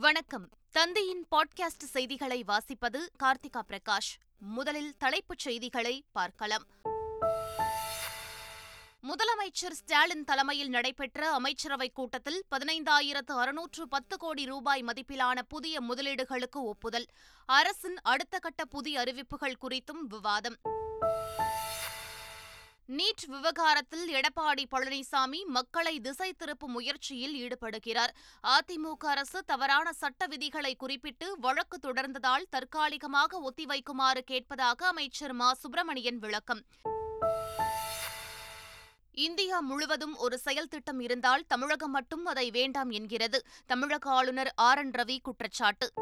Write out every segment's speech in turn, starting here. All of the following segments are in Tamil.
வணக்கம். தந்தையின் பாட்காஸ்ட் செய்திகளை வாசிப்பது கார்த்திகா பிரகாஷ். முதலில் தலைப்புச் செய்திகளை பார்க்கலாம். முதலமைச்சர் ஸ்டாலின் தலைமையில் நடைபெற்ற அமைச்சரவைக் கூட்டத்தில் பதினைந்தாயிரத்து அறுநூற்று பத்து கோடி ரூபாய் மதிப்பிலான புதிய முதலீடுகளுக்கு ஒப்புதல். அரசின் அடுத்த கட்ட புதிய அறிவிப்புகள் குறித்தும் விவாதம். நீட் விவகாரத்தில் எடப்பாடி பழனிசாமி மக்களை திசை திருப்பும் முயற்சியில் ஈடுபடுகிறார். அதிமுக அரசு தவறான சட்ட விதிகளை குறிப்பிட்டு வழக்கு தொடர்ந்ததால் தற்காலிகமாக ஒத்திவைக்குமாறு கேட்பதாக அமைச்சர் மா. சுப்பிரமணியன் விளக்கம். இந்தியா முழுவதும் ஒரு செயல் திட்டம் இருந்தால் தமிழகம் மட்டும் அதை வேண்டாம் என்கிறது. தமிழக ஆளுநர் ஆர். என். ரவி குற்றச்சாட்டு.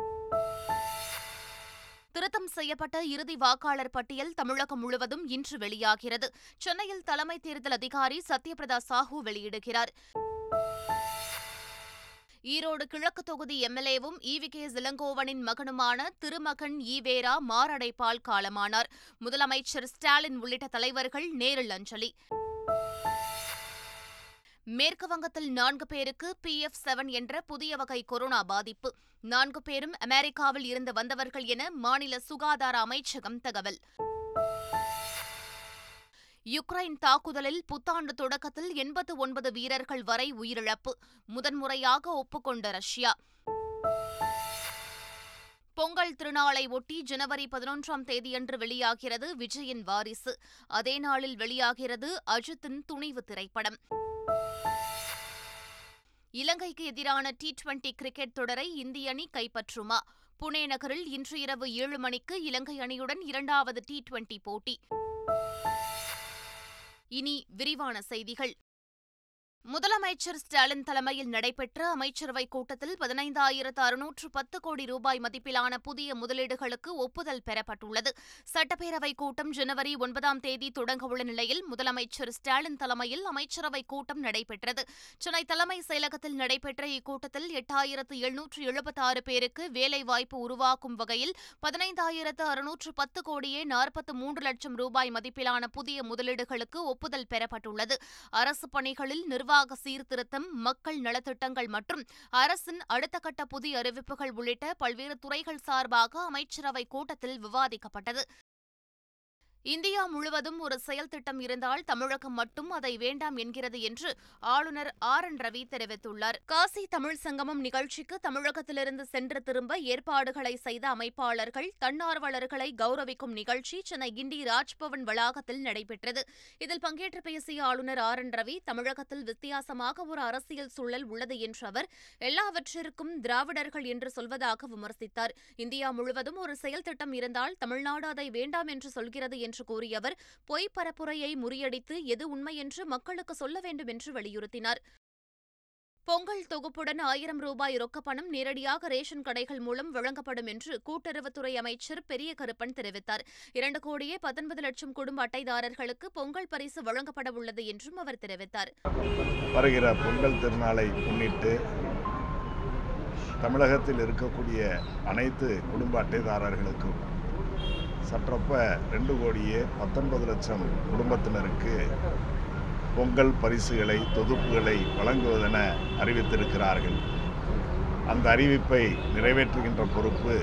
திருத்தம் செய்யப்பட்ட இறுதி வாக்காளர் பட்டியல் தமிழகம் முழுவதும் இன்று வெளியாகிறது. சென்னையில் தலைமை தேர்தல் அதிகாரி சத்யபிரதா சாஹூ வெளியிடுகிறார். ஈரோடு கிழக்கு தொகுதி எம்எல்ஏவும் ஈவி கே இளங்கோவனின் மகனுமான திருமகன் ஈவேரா மாரடைப்பால் காலமானார். முதலமைச்சர் ஸ்டாலின் உள்ளிட்ட தலைவர்கள் நேரில் அஞ்சலி. மேற்கு வங்கத்தில் நான்கு பேருக்கு பி எஃப் செவன் என்ற புதிய வகை கொரோனா பாதிப்பு. நான்கு பேரும் அமெரிக்காவில் இருந்து வந்தவர்கள் என மாநில சுகாதார அமைச்சகம் தகவல். யுக்ரைன் தாக்குதலில் புத்தாண்டு தொடக்கத்தில் எண்பத்து ஒன்பது வீரர்கள் வரை உயிரிழப்பு. முதன்முறையாக ஒப்புக்கொண்ட ரஷ்யா. பொங்கல் திருநாளை ஒட்டி ஜனவரி பதினொன்றாம் தேதியன்று வெளியாகிறது விஜயின் வாரிசு. அதே நாளில் வெளியாகிறது அஜித்தின் துணிவு திரைப்படம். இலங்கைக்கு எதிரான டி டுவெண்டி கிரிக்கெட் தொடரை இந்திய அணி கைப்பற்றுமா? புனே நகரில் இன்று இரவு ஏழு மணிக்கு இலங்கை அணியுடன் இரண்டாவது டி டுவெண்டி போட்டி. இனி விரிவான செய்திகள். முதலமைச்சர் ஸ்டாலின் தலைமையில் நடைபெற்ற அமைச்சரவைக் கூட்டத்தில் பதினைந்தாயிரத்து அறுநூற்று பத்து கோடி ரூபாய் மதிப்பிலான புதிய முதலீடுகளுக்கு ஒப்புதல் பெறப்பட்டுள்ளது. சட்டப்பேரவைக் கூட்டம் ஜனவரி ஒன்பதாம் தேதி தொடங்கவுள்ள நிலையில் முதலமைச்சர் ஸ்டாலின் தலைமையில் அமைச்சரவைக் கூட்டம் நடைபெற்றது. சென்னை தலைமைச் செயலகத்தில் நடைபெற்ற இக்கூட்டத்தில் எட்டாயிரத்து எழுநூற்று எழுபத்தாறு பேருக்கு வேலைவாய்ப்பு உருவாக்கும் வகையில் பதினைந்தாயிரத்து அறுநூற்று பத்து கோடியே நாற்பத்து மூன்று லட்சம் ரூபாய் மதிப்பிலான புதிய முதலீடுகளுக்கு ஒப்புதல் பெறப்பட்டுள்ளது. அரசு பணிகளில் நிர்வாக நிர்வாக சீர்திருத்தம் மக்கள் நலத்திட்டங்கள் மற்றும் அரசின் அடுத்த கட்ட புதிய அறிவிப்புகள் உள்ளிட்ட பல்வேறு துறைகள் சார்பாக அமைச்சரவை கூட்டத்தில் விவாதிக்கப்பட்டது. இந்தியா முழுவதும் ஒரு செயல் திட்டம் இருந்தால் தமிழகம் மட்டும் அதை வேண்டாம் என்கிறது என்று ஆளுநர் ஆர் என் ரவி தெரிவித்துள்ளார். காசி தமிழ் சங்கமம் நிகழ்ச்சிக்கு தமிழகத்திலிருந்து சென்று திரும்ப ஏற்பாடுகளை செய்த அமைப்பாளர்கள் தன்னார்வலர்களை கௌரவிக்கும் நிகழ்ச்சி சென்னை கிண்டி ராஜ்பவன் வளாகத்தில் நடைபெற்றது. இதில் பங்கேற்று பேசிய ஆளுநர் ஆர் என் ரவி தமிழகத்தில் வித்தியாசமாக ஒரு அரசியல் சூழல் உள்ளது என்ற அவர் எல்லாவற்றிற்கும் திராவிடர்கள் என்று சொல்வதாக விமர்சித்தார். இந்தியா முழுவதும் ஒரு செயல் திட்டம் இருந்தால் தமிழ்நாடு அதை வேண்டாம் என்று சொல்கிறது என்று என்று கூறிய அவர் பொய் பரப்புரையை முறியடித்து எது உண்மை என்று மக்களுக்கு சொல்ல வேண்டும் என்று வலியுறுத்தினார். பொங்கல் தொகுப்புடன் ஆயிரம் ரூபாய் ரொக்கப்பணம் நேரடியாக ரேஷன் கடைகள் மூலம் வழங்கப்படும் என்று கூட்டுறவுத்துறை அமைச்சர் பெரிய கருப்பன் தெரிவித்தார். இரண்டு கோடியே பத்தொன்பது லட்சம் குடும்ப அட்டைதாரர்களுக்கு பொங்கல் பரிசு வழங்கப்பட உள்ளது என்றும் அவர் தெரிவித்தார். வருகிற பொங்கல் திருநாளை முன்னிட்டு தமிழகத்தில் இருக்கக்கூடிய அனைத்து குடும்ப அட்டைதாரர்களுக்கும் சற்றப்ப ரெண்டு கோடியே பத்தொன்பது லட்சம் குடும்பத்தினருக்கு பொங்கல் பரிசுகளை தொகுப்புகளை வழங்குவதென அறிவித்திருக்கிறார்கள். அந்த அறிவிப்பை நிறைவேற்றுகின்ற பொறுப்பு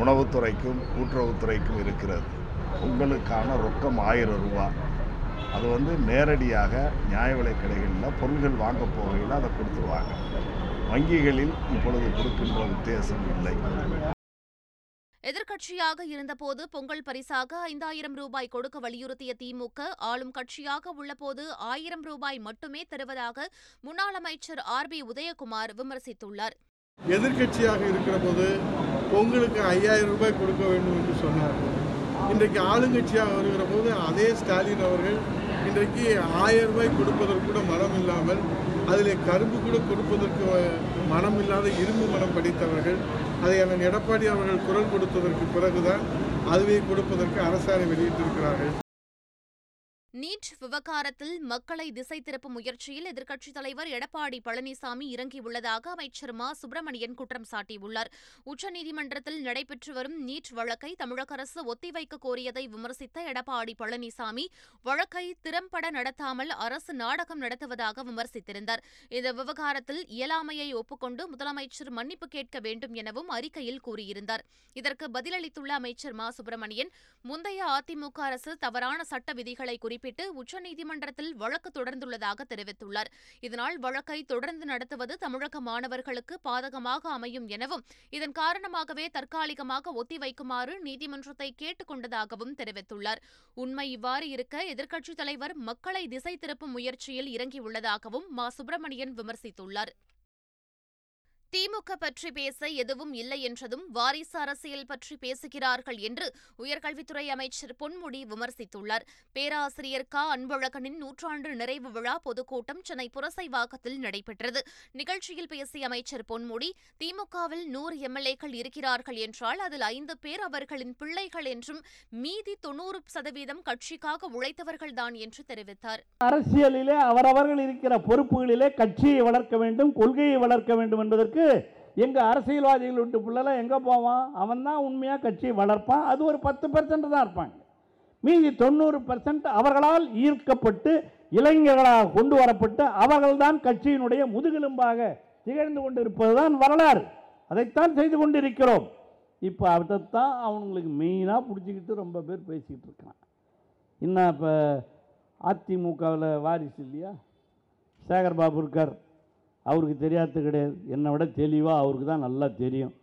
உணவுத்துறைக்கும் கூட்டுறவுத்துறைக்கும் இருக்கிறது. பொங்கலுக்கான ரொக்கம் ஆயிரம் ரூபா. அது வந்து நேரடியாக நியாய விலை கடைகளில் பொருள்கள் வாங்க போகையில் அதை கொடுத்துருவாங்க. வங்கிகளில் இப்பொழுது கொடுக்கின்ற உத்தேசம் இல்லை. எதிர்க்கட்சியாக இருந்தபோது பொங்கல் பரிசாக ஐந்தாயிரம் ரூபாய் கொடுக்க வலியுறுத்திய திமுக ஆளும் கட்சியாக உள்ளபோது ஆயிரம் ரூபாய் மட்டுமே தருவதாக முன்னாள் அமைச்சர் ஆர் பி உதயகுமார் விமர்சித்துள்ளார். எதிர்க்கட்சியாக இருக்கிற போது பொங்கலுக்கு ஐயாயிரம் ரூபாய் கொடுக்க வேண்டும் என்று சொன்னார். இன்றைக்கு ஆளுங்கட்சியாக வருகிற போது அதே ஸ்டாலின் அவர்கள் இன்றைக்கு ஆயிரம் ரூபாய் கொடுப்பதற்கு கூட மனம் இல்லாமல் அதில் கரும்பு கூட கொடுப்பதற்கு மனம் இல்லாத இரும்பு மனம் படித்தவர்கள் அதை அண்ணன் எடப்பாடி அவர்கள் குரல் கொடுத்ததற்கு பிறகுதான் அதுவே கொடுப்பதற்கு அரசாணை வெளியிட்டிருக்கிறார்கள். நீட் விவகாரத்தில் மக்களை திசை திருப்பும் முயற்சியில் எதிர்க்கட்சித் தலைவர் எடப்பாடி பழனிசாமி இறங்கியுள்ளதாக அமைச்சர் மா. சுப்பிரமணியன் குற்றம் சாட்டியுள்ளார். உச்சநீதிமன்றத்தில் நடைபெற்று வரும் நீட் வழக்கை தமிழக அரசு ஒத்திவைக்க கோரியதை விமர்சித்த எடப்பாடி பழனிசாமி வழக்கை திறம்பட நடத்தாமல் அரசு நாடகம் நடத்துவதாக விமர்சித்திருந்தார். இந்த விவகாரத்தில் இயலாமையை ஒப்புக்கொண்டு முதலமைச்சர் மன்னிப்பு கேட்க வேண்டும் எனவும் அறிக்கையில் கூறியிருந்தார். இதற்கு பதிலளித்துள்ள அமைச்சர் மா. சுப்பிரமணியன் முந்தைய அதிமுக அரசு தவறான சட்ட விதிகளை குறிப்பிட்டு உச்சநீதிமன்றத்தில் வழக்கு தொடர்ந்துள்ளதாக தெரிவித்துள்ளார். இதனால் வழக்கை தொடர்ந்து நடத்துவது தமிழக மாணவர்களுக்கு பாதகமாக அமையும் எனவும் இதன் காரணமாகவே தற்காலிகமாக ஒத்திவைக்குமாறு நீதிமன்றத்தை கேட்டுக் கொண்டதாகவும் தெரிவித்துள்ளார். உண்மை இவ்வாறு இருக்க எதிர்க்கட்சித் தலைவர் மக்களை திசை திருப்பும் முயற்சியில் இறங்கியுள்ளதாகவும் மா. சுப்பிரமணியன் விமர்சித்துள்ளார். திமுக பற்றி பேச எதுவும் இல்லை என்றதும் வாரிசு அரசியல் பற்றி பேசுகிறார்கள் என்று உயர்கல்வித்துறை அமைச்சர் பொன்முடி விமர்சித்துள்ளார். பேராசிரியர் க. அன்பழகனின் நூற்றாண்டு நிறைவு விழா பொதுக்கூட்டம் சென்னை புரசைவாக்கத்தில் நடைபெற்றது. நிகழ்ச்சியில் பேசிய அமைச்சர் பொன்முடி திமுகவில் நூறு எம்எல்ஏக்கள் இருக்கிறார்கள் என்றால் அதில் ஐந்து பேர் அவர்களின் பிள்ளைகள் என்றும் மீதி தொன்னூறு சதவீதம் கட்சிக்காக உழைத்தவர்கள்தான் என்று தெரிவித்தார். அரசியலிலே அவரவர்கள் இருக்கிற பொறுப்புகளிலே கட்சியை வளர்க்க வேண்டும் கொள்கையை வளர்க்க வேண்டும் என்பதற்கு எங்கள் அரசியல்வாதிகள் விட்டு பிள்ளைலாம் எங்கே போவான்? அவன் தான் உண்மையாக கட்சியை வளர்ப்பான். அது ஒரு பத்து பர்சன்ட் தான் இருப்பாங்க. மீதி தொண்ணூறு பர்சன்ட் அவர்களால் ஈர்க்கப்பட்டு இளைஞர்களாக கொண்டு வரப்பட்டு அவர்கள்தான் கட்சியினுடைய முதுகெலும்பாக திகழ்ந்து கொண்டிருப்பது தான் வரலாறு. அதைத்தான் செய்து கொண்டிருக்கிறோம். இப்போ அதைத்தான் அவங்களுக்கு மெயினாக பிடிச்சிக்கிட்டு ரொம்ப பேர் பேசிக்கிட்டு இருக்கான். இன்னும் இப்போ அதிமுகவில் வாரிசு இல்லையா? சேகர்பாபு இருக்கார். அவருக்கு தெரியாதது கிடையாது. என்னை விட தெளிவாக அவருக்கு தான் நல்லா தெரியும்.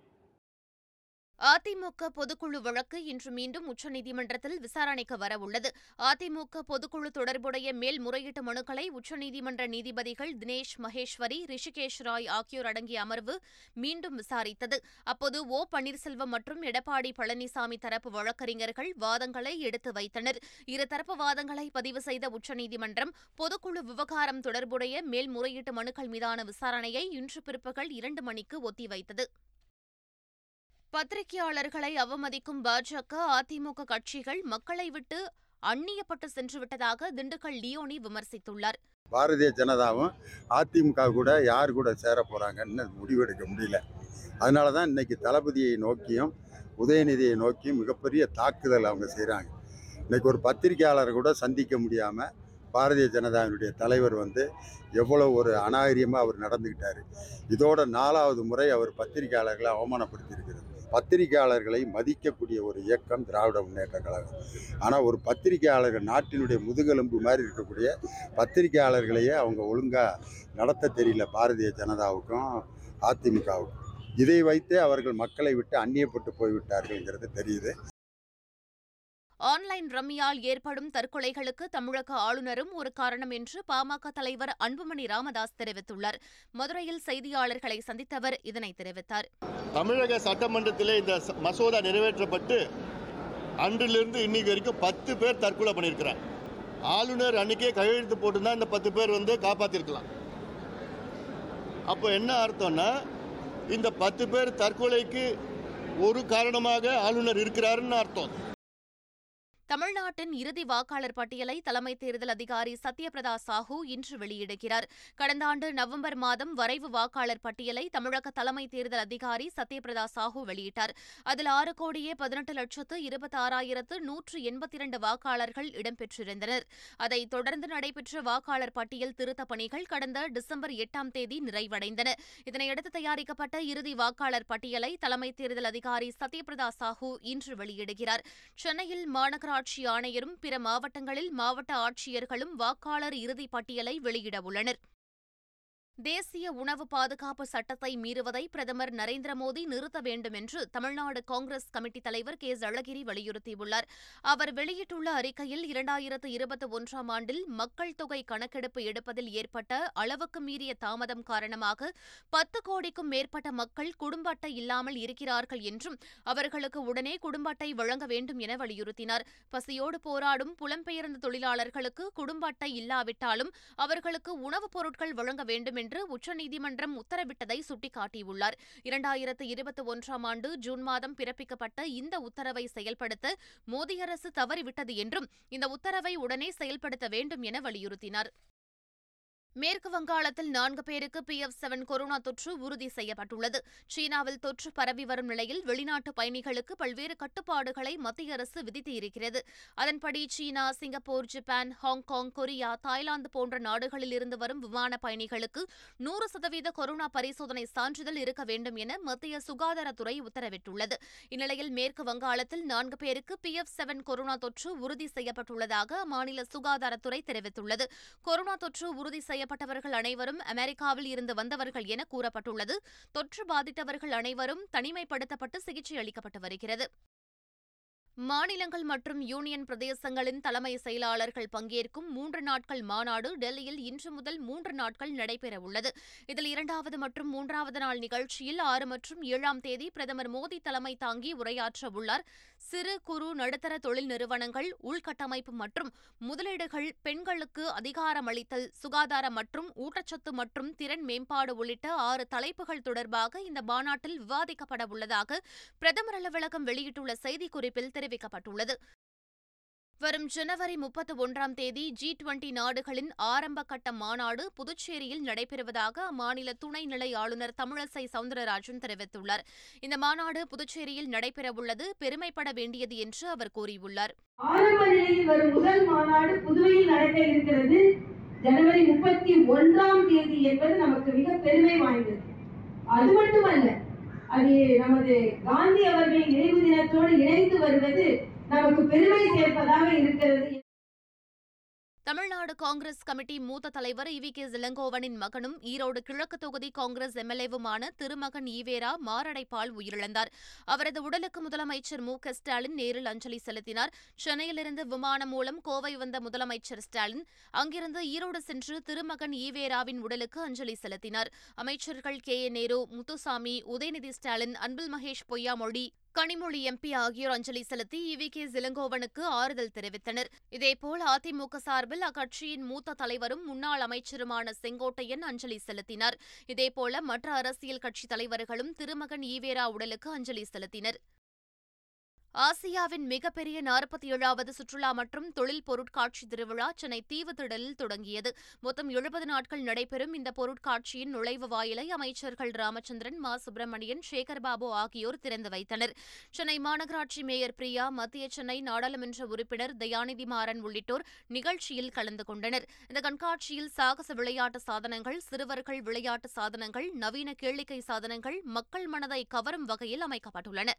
அதிமுக பொதுக்குழு வழக்கு இன்று மீண்டும் உச்சநீதிமன்றத்தில் விசாரணைக்கு வரவுள்ளது. அதிமுக பொதுக்குழு தொடர்புடைய மேல்முறையீட்டு மனுக்களை உச்சநீதிமன்ற நீதிபதிகள் தினேஷ் மகேஸ்வரி ரிஷிகேஷ் ராய் ஆகியோர் அடங்கிய அமர்வு மீண்டும் விசாரித்தது. அப்போது ஓ. பன்னீர்செல்வம் மற்றும் எடப்பாடி பழனிசாமி தரப்பு வழக்கறிஞர்கள் வாதங்களை எடுத்து வைத்தனர். இருதரப்பு வாதங்களை பதிவு செய்த உச்சநீதிமன்றம் பொதுக்குழு விவகாரம் தொடர்புடைய மேல்முறையீட்டு மனுக்கள் மீதான விசாரணையை இன்று பிற்பகல் இரண்டு மணிக்கு ஒத்திவைத்தது. பத்திரிகையாளர்களை அவமதிக்கும் பாஜக அதிமுக கட்சிகள் மக்களை விட்டு அந்நியப்பட்டு சென்றுவிட்டதாக திண்டுக்கல் லியோனி விமர்சித்துள்ளார். பாரதிய ஜனதாவும் அதிமுக கூட யார் கூட சேர போகிறாங்கன்னு முடிவெடுக்க முடியல. அதனால தான் இன்னைக்கு தளபதியை நோக்கியும் உதயநிதியை நோக்கியும் மிகப்பெரிய தாக்குதல் அவங்க செய்கிறாங்க இன்னைக்கு ஒரு பத்திரிகையாளர் கூட சந்திக்க முடியாமல் பாரதிய ஜனதாவினுடைய தலைவர் வந்து எவ்வளோ ஒரு அநாகரியமாக அவர் நடந்துக்கிட்டார். இதோட நாலாவது முறை அவர் பத்திரிகையாளர்களை அவமானப்படுத்தியிருக்கு பத்திரிகையாளர்களை மதிக்கக்கூடிய ஒரு இயக்கம் திராவிட முன்னேற்ற கழகம். ஆனால் ஒரு பத்திரிகையாளர்கள் நாட்டினுடைய முதுகெலும்பு மாதிரி இருக்கக்கூடிய பத்திரிகையாளர்களையே அவங்க ஒழுங்காக நடத்த தெரியல. பாரதிய ஜனதாவுக்கும் அதிமுகவுக்கும். இதை வைத்தே அவர்கள் மக்களை விட்டு அந்நியப்பட்டு போய்விட்டார்கள்ங்கிறது தெரியுது. ஆன்லைன் ரம்மியால் ஏற்படும் தற்கொலைகளுக்கு தமிழக ஆளுநரும் ஒரு காரணம் என்று பாமக தலைவர் அன்புமணி ராமதாஸ் தெரிவித்துள்ளார். மதுரையில் செய்தியாளர்களை சந்தித்தவர் இதனை தெரிவித்தார். தமிழக சட்டமன்றத்திலே இந்த மசோதா நிறைவேற்றப்பட்டு அன்றிலிருந்து இன்னைக்கு வரைக்கும் பத்து பேர் தற்கொலை பண்ணியிருக்கிறாங்க. ஆளுநர் அன்னைக்கே கையெழுத்து போட்டுருந்தா இந்த பத்து பேர் வந்து காப்பாற்றிருக்கலாம் அப்போ என்ன அர்த்தம்னா இந்த பத்து பேர் தற்கொலைக்கு ஒரு காரணமாக ஆளுநர் இருக்கிறாருன்னு அர்த்தம். தமிழ்நாட்டின் இறுதி வாக்காளர் பட்டியலை தலைமை தேர்தல் அதிகாரி சத்யபிரதா சாஹூ இன்று வெளியிடுகிறார். கடந்த ஆண்டு நவம்பர் மாதம் வரைவு வாக்காளர் பட்டியலை தமிழக தலைமை தேர்தல் அதிகாரி சத்யபிரதா சாஹூ வெளியிட்டார். அதில் ஆறு கோடியே பதினெட்டு லட்சத்து இருபத்தாறாயிரத்து நூற்று எண்பத்தி இரண்டு வாக்காளர்கள் இடம்பெற்றிருந்தனர். அதைத் தொடர்ந்து நடைபெற்ற வாக்காளர் பட்டியல் திருத்தப் பணிகள் கடந்த டிசம்பர் எட்டாம் தேதி நிறைவடைந்தன. இதனையடுத்து தயாரிக்கப்பட்ட இறுதி வாக்காளர் பட்டியலை தலைமை தேர்தல் அதிகாரி சத்யபிரதா சாஹூ இன்று வெளியிடுகிறார். சென்னையில் மாநகராட்சி ஆணையரும் பிற மாவட்டங்களில் மாவட்ட ஆட்சியர்களும் வாக்காளர் இறுதிப் பட்டியலை வெளியிடவுள்ளனர். தேசிய உணவு பாதுகாப்பு சட்டத்தை மீறுவதை பிரதமர் நரேந்திர மோடி நிறுத்த வேண்டும் என்று தமிழ்நாடு காங்கிரஸ் கமிட்டி தலைவர் கே. அழகிரி வலியுறுத்தியுள்ளார். அவர் வெளியிட்டுள்ள அறிக்கையில் இரண்டாயிரத்து இருபத்தி ஒன்றாம் ஆண்டில் மக்கள் தொகை கணக்கெடுப்பு எடுப்பதில் ஏற்பட்ட அளவுக்கு மீறிய தாமதம் காரணமாக பத்து கோடிக்கும் மேற்பட்ட மக்கள் குடும்ப அட்டை இல்லாமல் இருக்கிறார்கள் என்றும் அவர்களுக்கு உடனே குடும்ப அட்டை வழங்க வேண்டும் என வலியுறுத்தினார். பசியோடு போராடும் புலம்பெயர்ந்த தொழிலாளர்களுக்கு குடும்ப அட்டை இல்லாவிட்டாலும் அவர்களுக்கு உணவுப் பொருட்கள் வழங்க வேண்டும் என்று உச்சநீதிமன்றம் உத்தரவிட்டதை சுட்டிக்காட்டியுள்ளார். இரண்டாயிரத்து இருபத்தி ஒன்றாம் ஆண்டு ஜூன் மாதம் பிறப்பிக்கப்பட்ட இந்த உத்தரவை செயல்படுத்த மோடி அரசு தவறிவிட்டது என்றும் இந்த உத்தரவை உடனே செயல்படுத்த வேண்டும் என வலியுறுத்தினார். மேற்கு வங்காளத்தில் நான்கு பேருக்கு பி எஃப் செவன் கொரோனா தொற்று உறுதி செய்யப்பட்டுள்ளது. சீனாவில் தொற்று பரவி வரும் நிலையில் வெளிநாட்டு பயணிகளுக்கு பல்வேறு கட்டுப்பாடுகளை மத்திய அரசு விதித்திருக்கிறது. அதன்படி சீனா Singapore Japan Hong Kong Korea Thailand போன்ற நாடுகளில் இருந்து வரும் விமான பயணிகளுக்கு நூறு சதவீத கொரோனா பரிசோதனை சான்றிதழ் இருக்க வேண்டும் என மத்திய சுகாதாரத்துறை உத்தரவிட்டுள்ளது. இந்நிலையில் மேற்கு வங்காளத்தில் நான்கு பேருக்கு பி எஃப் செவன் கொரோனா தொற்று உறுதி செய்யப்பட்டுள்ளதாக அம்மாநில சுகாதாரத்துறை தெரிவித்துள்ளது. கொரோனா தொற்று உறுதி செய்ய பாதிக்கப்பட்டவர்கள் அனைவரும் அமெரிக்காவில் இருந்து வந்தவர்கள் என கூறப்பட்டுள்ளது. தொற்று பாதித்தவர்கள் அனைவரும் தனிமைப்படுத்தப்பட்டு சிகிச்சை அளிக்கப்பட்டு வருகிறது. மாநிலங்கள் மற்றும் யூனியன் பிரதேசங்களின் தலைமை செயலாளர்கள் பங்கேற்கும் மூன்று நாட்கள் மாநாடு டெல்லியில் இன்று முதல் மூன்று நாட்கள் நடைபெறவுள்ளது. இதில் இரண்டாவது மற்றும் மூன்றாவது நாள் நிகழ்ச்சியில் ஆறு மற்றும் ஏழாம் தேதி பிரதமர் மோடி தலைமை தாங்கி உரையாற்ற உள்ளார். சிறு குறு நடுத்தர தொழில் நிறுவனங்கள் உள்கட்டமைப்பு மற்றும் முதலீடுகள் பெண்களுக்கு அதிகாரமளித்தல் சுகாதாரம் மற்றும் ஊட்டச்சத்து மற்றும் திறன் மேம்பாடு உள்ளிட்ட ஆறு தலைப்புகள் தொடர்பாக இந்த மாநாட்டில் விவாதிக்கப்பட உள்ளதாக பிரதமர் அலுவலகம் வெளியிட்டுள்ள செய்திக்குறிப்பில் தெரிவிக்கப்பட்டுள்ளது வரும் ஜனவரி முப்பத்தி ஒன்றாம் தேதி ஜி டுவெண்டி நாடுகளின் ஆரம்ப கட்ட மாநாடு புதுச்சேரியில் நடைபெறுவதாக அம்மாநில துணைநிலை ஆளுநர் தமிழிசை சவுந்தரராஜன் தெரிவித்துள்ளார். இந்த மாநாடு புதுச்சேரியில் நடைபெறவுள்ளது பெருமைப்பட வேண்டியது என்று அவர் கூறியுள்ளார். ஆரம்ப நிலையில் வரும் முதல் மாநாடு புதுவையில் நடைபெற இருக்கிறது. ஜனவரி முப்பத்தி ஒன்றாம் தேதி என்பது நமக்கு மிக பெருமை வாய்ந்தது. அது மட்டுமல்ல அது நமது காந்தி அவர்களின் நினைவு தினத்தோடு இணைந்து வருவது நமக்கு பெருமை சேர்ப்பதாக இருக்கிறது தமிழ்நாடு காங்கிரஸ் கமிட்டி மூத்த தலைவர் இவி கே இளங்கோவனின் மகனும் ஈரோடு கிழக்கு தொகுதி காங்கிரஸ் எம்எல்ஏவுமான திருமகன் ஈவேரா மாரடைப்பால் உயிரிழந்தார். அவரது உடலுக்கு முதலமைச்சர் மு க ஸ்டாலின் நேரில் அஞ்சலி செலுத்தினார். சென்னையிலிருந்து விமானம் மூலம் கோவை வந்த முதலமைச்சர் ஸ்டாலின் அங்கிருந்து ஈரோடு சென்று திருமகன் ஈவேராவின் உடலுக்கு அஞ்சலி செலுத்தினார். அமைச்சர்கள் K A Nehru Muthusamy Udhayanidhi Stalin Anbil Mahesh Poyyamozhi Kanimozhi MP ஆகியோர் அஞ்சலி செலுத்தி இவி கே இளங்கோவனுக்கு ஆறுதல் தெரிவித்தனர். இதேபோல் அதிமுக சார்பில் அக்கட்சியின் மூத்த தலைவரும் முன்னாள் அமைச்சருமான செங்கோட்டையன் அஞ்சலி செலுத்தினார். இதேபோல மற்ற அரசியல் கட்சித் தலைவர்களும் திருமகன் ஈவேரா உடலுக்கு அஞ்சலி செலுத்தினர். ஆசியாவின் மிகப்பெரிய நாற்பத்தி ஏழாவது சுற்றுலா மற்றும் தொழில் பொருட்காட்சி திருவிழா சென்னை தீவுத்திடலில் தொடங்கியது. மொத்தம் எழுபது நாட்கள் நடைபெறும் இந்த பொருட்காட்சியின் நுழைவு வாயிலை அமைச்சர்கள் ராமச்சந்திரன் மா. சுப்பிரமணியன் சேகர்பாபு ஆகியோர் திறந்து வைத்தனர். சென்னை மாநகராட்சி மேயர் பிரியா மத்திய சென்னை நாடாளுமன்ற உறுப்பினர் தயாநிதி மாறன் உள்ளிட்டோர் நிகழ்ச்சியில் கலந்து கொண்டனர். இந்த கண்காட்சியில் சாகச விளையாட்டு சாதனங்கள் சிறுவர்கள் விளையாட்டு சாதனங்கள் நவீன கேளிக்கை சாதனங்கள் மக்கள் மனதை கவரும் வகையில் அமைக்கப்பட்டுள்ளன.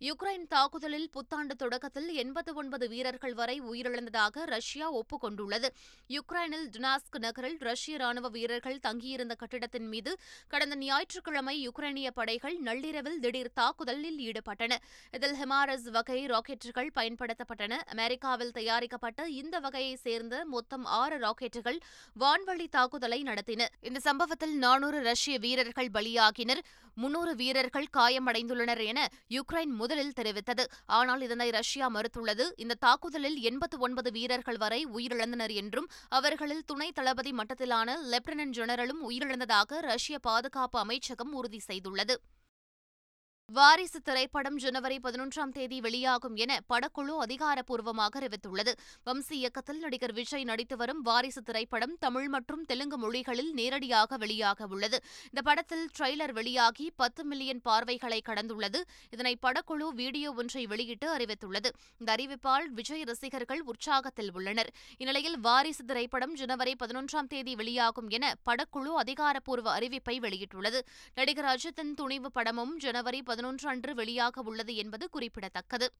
யுக்ரைன் தாக்குதலில் புத்தாண்டு தொடக்கத்தில் எண்பத்து ஒன்பது வீரர்கள் வரை உயிரிழந்ததாக ரஷ்யா ஒப்புக் கொண்டுள்ளது யுக்ரைனில் டுனாஸ்க் நகரில் ரஷ்ய ராணுவ வீரர்கள் தங்கியிருந்த கட்டிடத்தின் மீது கடந்த ஞாயிற்றுக்கிழமை யுக்ரைனிய படைகள் நள்ளிரவில் திடீர் தாக்குதலில் ஈடுபட்டன. இதில் ஹிமாரஸ் வகை ராக்கெட்டுகள் பயன்படுத்தப்பட்டன. அமெரிக்காவில் தயாரிக்கப்பட்ட இந்த வகையைச் சேர்ந்த மொத்தம் ஆறு ராக்கெட்டுகள் வான்வழி தாக்குதலை நடத்தின. இந்த சம்பவத்தில் நானூறு ரஷ்ய வீரர்கள் பலியாகினர். முன்னூறு வீரர்கள் காயமடைந்துள்ளனர் என யுக்ரைன் முதலில் தெரிவித்தது. ஆனால் இதனை ரஷ்யா மறுத்துள்ளது. இந்த தாக்குதலில் எண்பத்து ஒன்பது வீரர்கள் வரை உயிரிழந்தனர் என்றும் அவர்களில் துணை தளபதி மட்டத்திலான லெப்டினன்ட் ஜெனரலும் உயிரிழந்ததாக ரஷ்ய பாதுகாப்பு அமைச்சகம் உறுதி செய்துள்ளது. வாரிசு திரைப்படம் ஜனவரி பதினொன்றாம் தேதி வெளியாகும் என படக்குழு அதிகாரப்பூர்வமாக அறிவித்துள்ளது. வம்சி இயக்கத்தில் நடிகர் விஜய் நடித்து வரும் வாரிசு திரைப்படம் தமிழ் மற்றும் தெலுங்கு மொழிகளில் நேரடியாக வெளியாக உள்ளது. இந்த படத்தில் ட்ரெய்லர் வெளியாகி பத்து மில்லியன் பார்வைகளை கடந்துள்ளது. இதனை படக்குழு வீடியோ ஒன்றை வெளியிட்டு அறிவித்துள்ளது. இந்த அறிவிப்பால் விஜய் ரசிகர்கள் உற்சாகத்தில் உள்ளனர். இந்நிலையில் வாரிசு திரைப்படம் ஜனவரி பதினொன்றாம் தேதி வெளியாகும் என படக்குழு அதிகாரப்பூர்வ அறிவிப்பை வெளியிட்டுள்ளது. நடிகர் அஜித்தின் துணிவு படமும் ஜனவரி பதினொன்று அன்று வெளியாக உள்ளது என்பது குறிப்பிடத்தக்கது.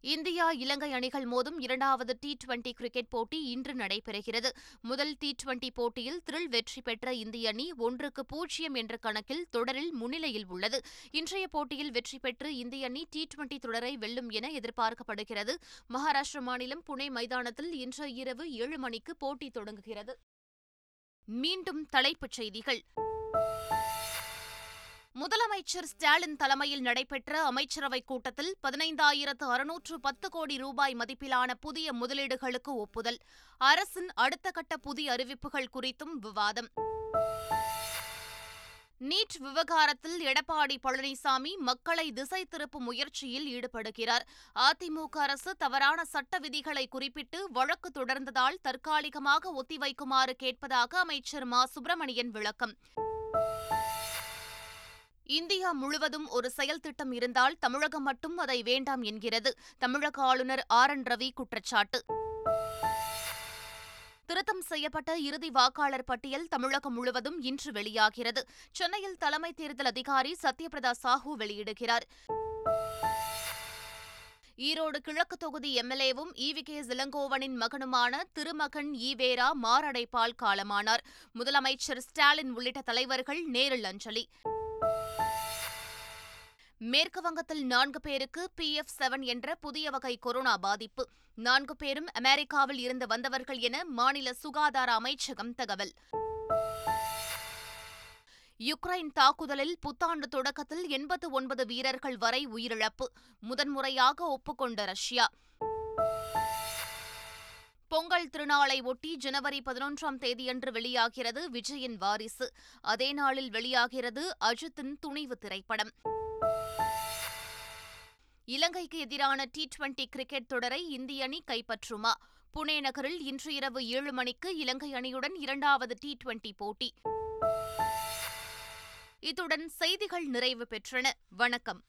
இந்தியா இலங்கை அணிகள் மோதும் இரண்டாவது டி டுவெண்டி கிரிக்கெட் போட்டி இன்று நடைபெறுகிறது. முதல் டி டுவெண்டி போட்டியில் த்ரில் வெற்றி பெற்ற இந்திய அணி ஒன்றுக்கு பூஜ்ஜியம் என்ற கணக்கில் தொடரில் முன்னிலையில் உள்ளது. இன்றைய போட்டியில் வெற்றி பெற்று இந்திய அணி டி டுவெண்டி தொடரை வெல்லும் என எதிர்பார்க்கப்படுகிறது. மகாராஷ்டிர மாநிலம் புனே மைதானத்தில் இன்று இரவு ஏழு மணிக்கு போட்டி தொடங்குகிறது. மீண்டும் தலைப்புச் செய்திகள். முதலமைச்சர் ஸ்டாலின் தலைமையில் நடைபெற்ற அமைச்சரவைக் கூட்டத்தில் பதினைந்தாயிரத்து அறுநூற்று பத்து கோடி ரூபாய் மதிப்பிலான புதிய முதலீடுகளுக்கு ஒப்புதல். அரசின் அடுத்த கட்ட புதிய அறிவிப்புகள் குறித்தும் விவாதம். நீட் விவகாரத்தில் எடப்பாடி பழனிசாமி மக்களை திசை திருப்பும் முயற்சியில் ஈடுபடுகிறார். அதிமுக அரசு தவறான சட்ட விதிகளை குறிப்பிட்டு வழக்கு தொடர்ந்ததால் தற்காலிகமாக ஒத்திவைக்குமாறு கேட்பதாக அமைச்சர் மா. சுப்பிரமணியன் விளக்கம். இந்தியா முழுவதும் ஒரு செயல் திட்டம் இருந்தால் தமிழகம் மட்டும் அதை வேண்டாம் என்கிறது தமிழக ஆளுநர் ஆர் என் ரவி குற்றச்சாட்டு. திருத்தம் செய்யப்பட்ட இறுதி வாக்காளர் பட்டியல் தமிழகம் முழுவதும் இன்று வெளியாகிறது. சென்னையில் தலைமை தேர்தல் அதிகாரி சத்யபிரதா சாஹூ வெளியிடுகிறார். ஈரோடு கிழக்கு தொகுதி எம்எல்ஏவும் ஈவி கே இளங்கோவனின் மகனுமான திருமகன் ஈவேரா மாரடைப்பால் காலமானார். முதலமைச்சர் ஸ்டாலின் உள்ளிட்ட தலைவர்கள் நேரில் அஞ்சலி. மேற்கு வங்கத்தில் நான்கு பேருக்கு பி எஃப் செவன் என்ற புதிய வகை கொரோனா பாதிப்பு. நான்கு பேரும் அமெரிக்காவில் இருந்து வந்தவர்கள் என மாநில சுகாதார அமைச்சகம் தகவல். யுக்ரைன் தாக்குதலில் புத்தாண்டு தொடக்கத்தில் எண்பத்து ஒன்பது வீரர்கள் வரை உயிரிழப்பு. முதன்முறையாக ஒப்புக்கொண்ட ரஷ்யா. பொங்கல் திருநாளை ஒட்டி ஜனவரி பதினொன்றாம் தேதியன்று வெளியாகிறது விஜயின் வாரிசு. அதே நாளில் வெளியாகிறது அஜித்தின் துணிவு திரைப்படம். இலங்கைக்கு எதிரான டி டுவெண்டி கிரிக்கெட் தொடரை இந்திய அணி கைப்பற்றுமா? புனே நகரில் இன்று இரவு ஏழு மணிக்கு இலங்கை அணியுடன் இரண்டாவது டி டுவெண்டி போட்டி. இத்துடன் செய்திகள் நிறைவு பெற்றன. வணக்கம்.